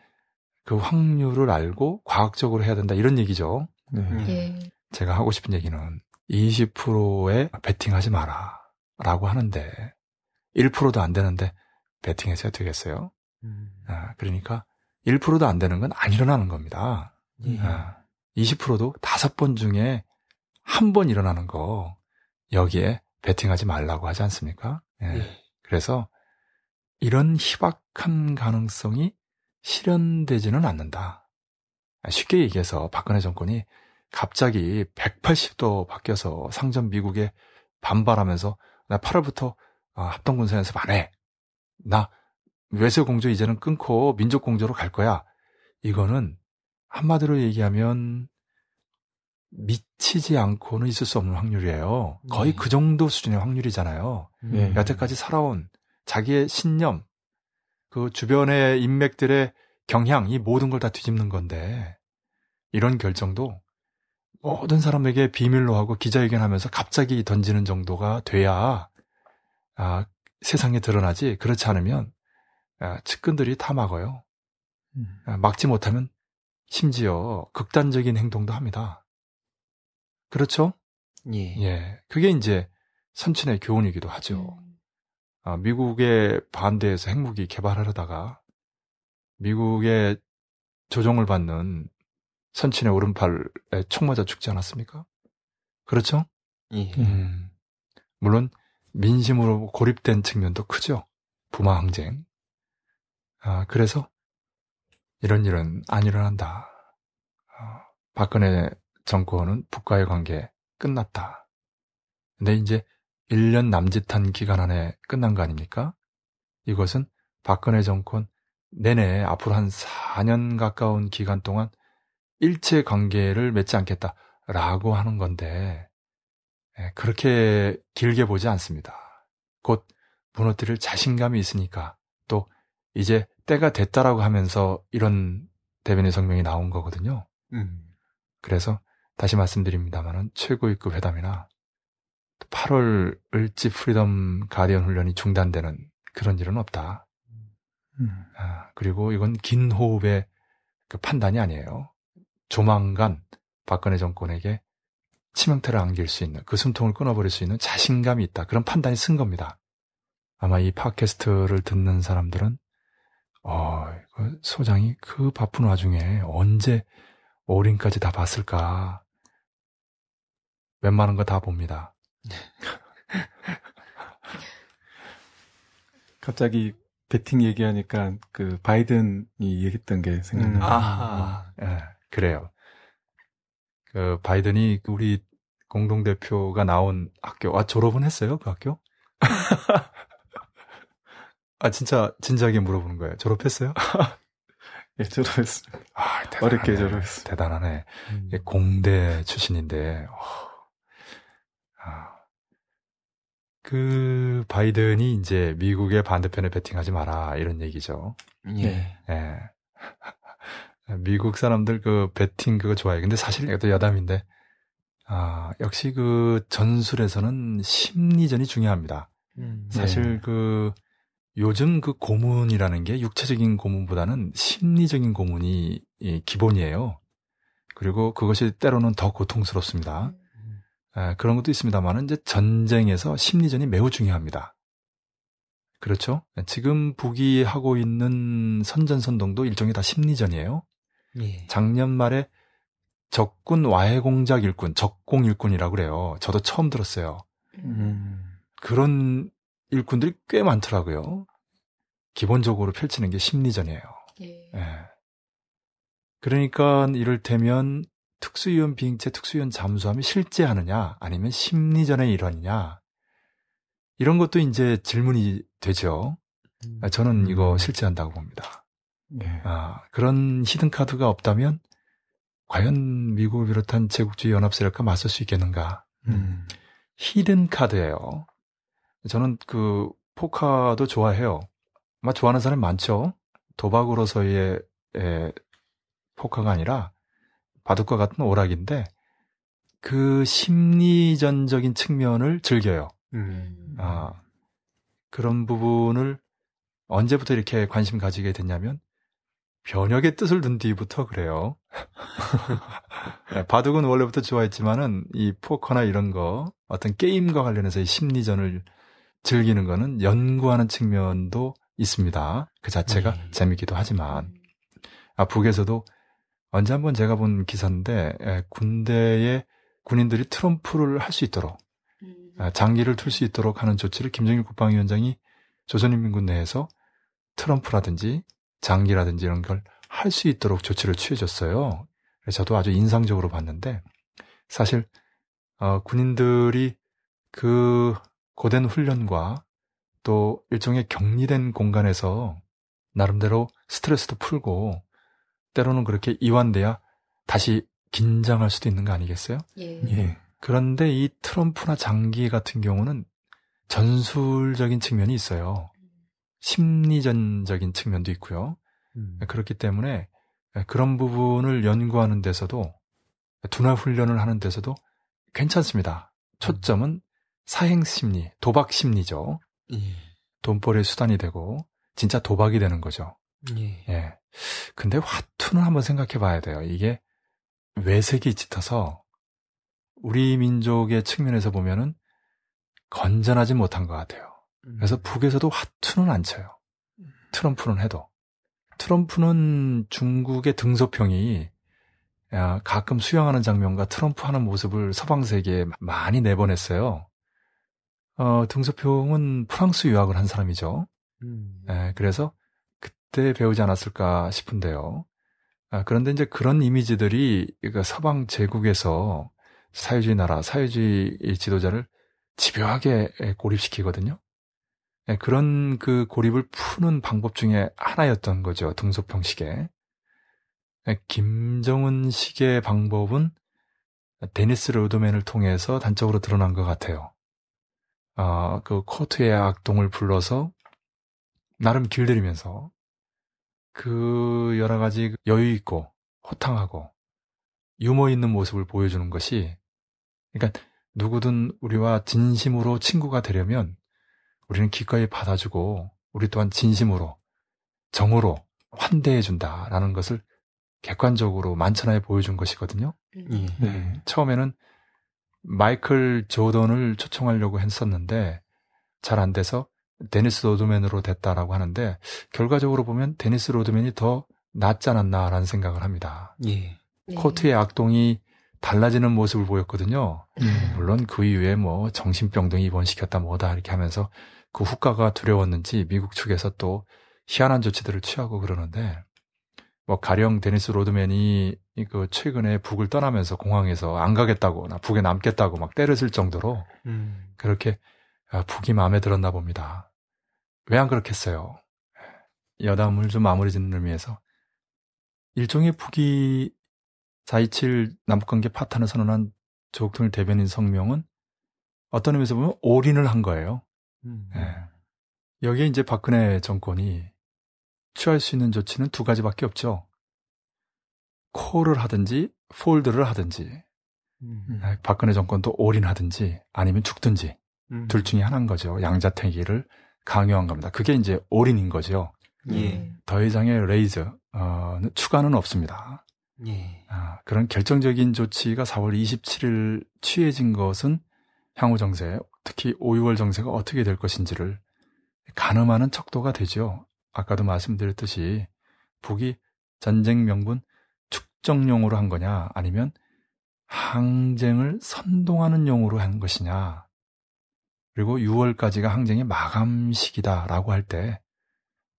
그 확률을 알고 과학적으로 해야 된다 이런 얘기죠. 네. 예. 제가 하고 싶은 얘기는 20%에 베팅하지 마라. 라고 하는데 1%도 안 되는데 베팅해서 되겠어요? 음. 아, 그러니까 1%도 안 되는 건 안 일어나는 겁니다. 예. 아, 20%도 다섯 번 중에 한 번 일어나는 거 여기에 베팅하지 말라고 하지 않습니까? 예. 예. 그래서 이런 희박한 가능성이 실현되지는 않는다. 쉽게 얘기해서 박근혜 정권이 갑자기 180도 바뀌어서 상전 미국에 반발하면서 나 8월부터 어, 합동군사 연습 안 해. 나 외세 공조 이제는 끊고 민족 공조로 갈 거야. 이거는 한마디로 얘기하면 미치지 않고는 있을 수 없는 확률이에요. 거의 네. 그 정도 수준의 확률이잖아요. 네. 여태까지 살아온 자기의 신념, 그 주변의 인맥들의 경향, 이 모든 걸 다 뒤집는 건데, 이런 결정도 모든 사람에게 비밀로 하고 기자회견하면서 갑자기 던지는 정도가 돼야 아, 세상에 드러나지 그렇지 않으면 아, 측근들이 다 막어요. 음. 아, 막지 못하면 심지어 극단적인 행동도 합니다. 그렇죠? 예. 예. 그게 이제 선친의 교훈이기도 하죠. 음. 아, 미국의 반대해서 핵무기 개발하려다가 미국의 조종을 받는 선친의 오른팔에 총 맞아 죽지 않았습니까? 그렇죠? 예. 음. 물론 민심으로 고립된 측면도 크죠. 부마 항쟁. 아, 그래서 이런 일은 안 일어난다. 아, 박근혜 정권은 북과의 관계 끝났다. 근데 이제 1년 남짓한 기간 안에 끝난 거 아닙니까? 이것은 박근혜 정권 내내 앞으로 한 4년 가까운 기간 동안 일체 관계를 맺지 않겠다라고 하는 건데 예, 그렇게 길게 보지 않습니다. 곧 무너뜨릴 자신감이 있으니까 또 이제 때가 됐다라고 하면서 이런 대변인 성명이 나온 거거든요. 음. 그래서 다시 말씀드립니다만은 최고위급 회담이나 8월 을지 프리덤 가디언 훈련이 중단되는 그런 일은 없다. 음. 아, 그리고 이건 긴 호흡의 그 판단이 아니에요. 조만간 박근혜 정권에게 치명타를 안길 수 있는 그 숨통을 끊어버릴 수 있는 자신감이 있다. 그런 판단이 쓴 겁니다. 아마 이 팟캐스트를 듣는 사람들은 어, 그 소장이 그 바쁜 와중에 언제 올인까지 다 봤을까? 웬만한 거 다 봅니다. [laughs] 갑자기 배팅 얘기하니까 그 바이든이 얘기했던 게 생각나요. 음. 아하. 예, 그래요. 그 바이든이 우리 공동대표가 나온 학교, 아, 졸업은 했어요? 그 학교? [laughs] 아, 진짜, 진지하게 물어보는 거예요. 졸업했어요? [laughs] 예, 졸업했습니다. 아, 대단하네. 어렵게 졸업했어요. 대단하네. 음. 이게 공대 출신인데, 어, 아, 그 바이든이 이제 미국의 반대편에 베팅하지 마라 이런 얘기죠. 예. 예. [laughs] 미국 사람들 그 베팅 그거 좋아해요. 근데 사실 이것도 여담인데, 아, 역시 그 전술에서는 심리전이 중요합니다. 음. 사실 네. 그 요즘 그 고문이라는 게 육체적인 고문보다는 심리적인 고문이 이 기본이에요. 그리고 그것이 때로는 더 고통스럽습니다. 에, 그런 것도 있습니다만은 이제 전쟁에서 심리전이 매우 중요합니다. 그렇죠? 지금 북이 하고 있는 선전선동도 일종의 다 심리전이에요. 예. 작년 말에 적군 와해 공작 일꾼, 적공 일꾼이라고 그래요. 저도 처음 들었어요. 음. 그런 일꾼들이 꽤 많더라고요. 기본적으로 펼치는 게 심리전이에요. 예. 예. 그러니까 이를테면 특수위원 비행체 특수위원 잠수함이 실제 하느냐 아니면 심리전의 일환이냐 이런 것도 이제 질문이 되죠. 음. 아, 저는 이거 음. 실제 한다고 봅니다. 예. 아, 그런 hidden card가 없다면 과연 미국을 비롯한 제국주의 연합 세력과 맞설 수 있겠는가? 음. hidden card예요. 저는 그 포커도 좋아해요. 아마 좋아하는 사람 많죠. 도박으로서의 에, 포카가 아니라 바둑과 같은 오락인데 그 심리전적인 측면을 즐겨요. 음. 아, 그런 부분을 언제부터 이렇게 관심 가지게 됐냐면 변혁의 뜻을 둔 뒤부터 그래요. 네, [laughs] 바둑은 원래부터 좋아했지만은 이 포커나 이런 거 어떤 게임과 관련해서 이 심리전을 즐기는 거는 연구하는 측면도 있습니다. 그 자체가 네. 재밌기도 하지만 아 북에서도 언제 한번 제가 본 기사인데 에, 군대에 군인들이 트럼프를 할 수 있도록 음. 아, 장기를 틀 수 있도록 하는 조치를 김정일 국방위원장이 조선인민군 내에서 트럼프라든지 장기라든지 이런 걸 할 수 있도록 조치를 취해줬어요. 저도 아주 인상적으로 봤는데 사실 어, 군인들이 그 고된 훈련과 또 일종의 격리된 공간에서 나름대로 스트레스도 풀고 때로는 그렇게 이완돼야 다시 긴장할 수도 있는 거 아니겠어요? 예. 예. 그런데 이 트럼프나 장기 같은 경우는 전술적인 측면이 있어요. 심리전적인 측면도 있고요. 음. 그렇기 때문에 그런 부분을 연구하는 데서도 두나 훈련을 하는 데서도 괜찮습니다. 초점은 사행 심리, 도박 심리죠. 예. 돈벌이의 수단이 되고 진짜 도박이 되는 거죠. 예. 예. 근데 화투는 한번 생각해 봐야 돼요. 이게 외색이 짙어서 우리 민족의 측면에서 보면은 건전하지 못한 것 같아요. 그래서 음. 북에서도 화투는 안 쳐요. 트럼프는 해도. 트럼프는 중국의 등소평이 야, 가끔 수영하는 장면과 트럼프 하는 모습을 서방 세계에 많이 내보냈어요. 어, 등소평은 프랑스 유학을 한 사람이죠. 음. 예, 그래서 그때 배우지 않았을까 싶은데요. 아, 그런데 이제 그런 이미지들이 그 서방 제국에서 사회주의 나라, 사회주의 지도자를 집요하게 고립시키거든요. 예, 그런 그 고립을 푸는 방법 중에 하나였던 거죠. 등소평식의. 예, 김정은식의 방법은 데니스 로드맨을 통해서 단적으로 드러난 것 같아요. 아, 그 코트의 악동을 불러서 나름 길들이면서 그 여러 가지 여유 있고 호탕하고 유머 있는 모습을 보여주는 것이 그러니까 누구든 우리와 진심으로 친구가 되려면 우리는 기꺼이 받아주고 우리 또한 진심으로 정으로 환대해 준다라는 것을 객관적으로 만천하에 보여준 것이거든요. 예. 네. 처음에는 마이클 조던을 초청하려고 했었는데 잘 안 돼서 데니스 로드맨으로 됐다라고 하는데 결과적으로 보면 데니스 로드맨이 더 낫지 않았나라는 생각을 합니다. 예. 네. 코트의 악동이 달라지는 모습을 보였거든요. 예. 물론 그 이후에 뭐 정신병 등 입원시켰다 뭐다 이렇게 하면서 그 후과가 두려웠는지 미국 측에서 또 희한한 조치들을 취하고 그러는데 뭐 가령 데니스 로드맨이 그 최근에 북을 떠나면서 공항에서 안 가겠다고 나 북에 남겠다고 막 때려질 정도로 음. 그렇게 아, 북이 마음에 들었나 봅니다. 왜 안 그렇겠어요? 여담을 좀 마무리 짓는 의미에서 일종의 북이 4.27 남북관계 파탄을 선언한 조국통일 대변인 성명은 어떤 의미에서 보면 올인을 한 거예요. 음. 예. 여기에 이제 박근혜 정권이 취할 수 있는 조치는 두 가지밖에 없죠. 콜을 하든지 폴드를 하든지 음. 예, 박근혜 정권도 올인하든지 아니면 죽든지 음. 둘 중에 하나인 거죠. 양자택일을 강요한 겁니다. 그게 이제 올인인 거죠. 예. 더 이상의 레이저 어, 추가는 없습니다. 예. 아, 그런 결정적인 조치가 4월 27일 취해진 것은 향후 정세, 특히 5, 6월 정세가 어떻게 될 것인지를 가늠하는 척도가 되죠. 아까도 말씀드렸듯이 북이 전쟁 명분 축정용으로 한 거냐 아니면 항쟁을 선동하는 용으로 한 것이냐 그리고 6월까지가 항쟁의 마감 시기다라고 할 때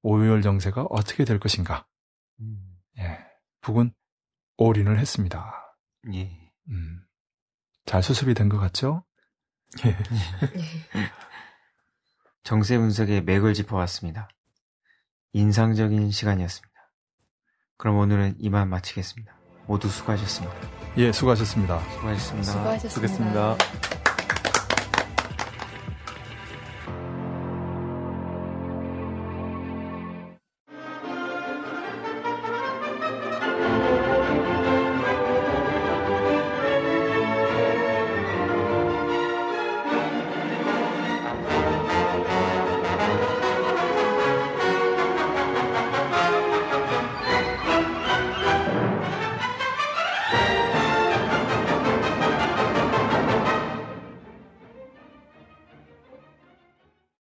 5, 6월 정세가 어떻게 될 것인가 음. 예, 북은 올인을 했습니다. 예. 음, 잘 수습이 된 것 같죠? 예. 네. [laughs] 정세 분석의 맥을 짚어봤습니다. 인상적인 시간이었습니다. 그럼 오늘은 이만 마치겠습니다. 모두 수고하셨습니다. 예, 수고하셨습니다. 수고하셨습니다. 수고하셨습니다. 수고했습니다.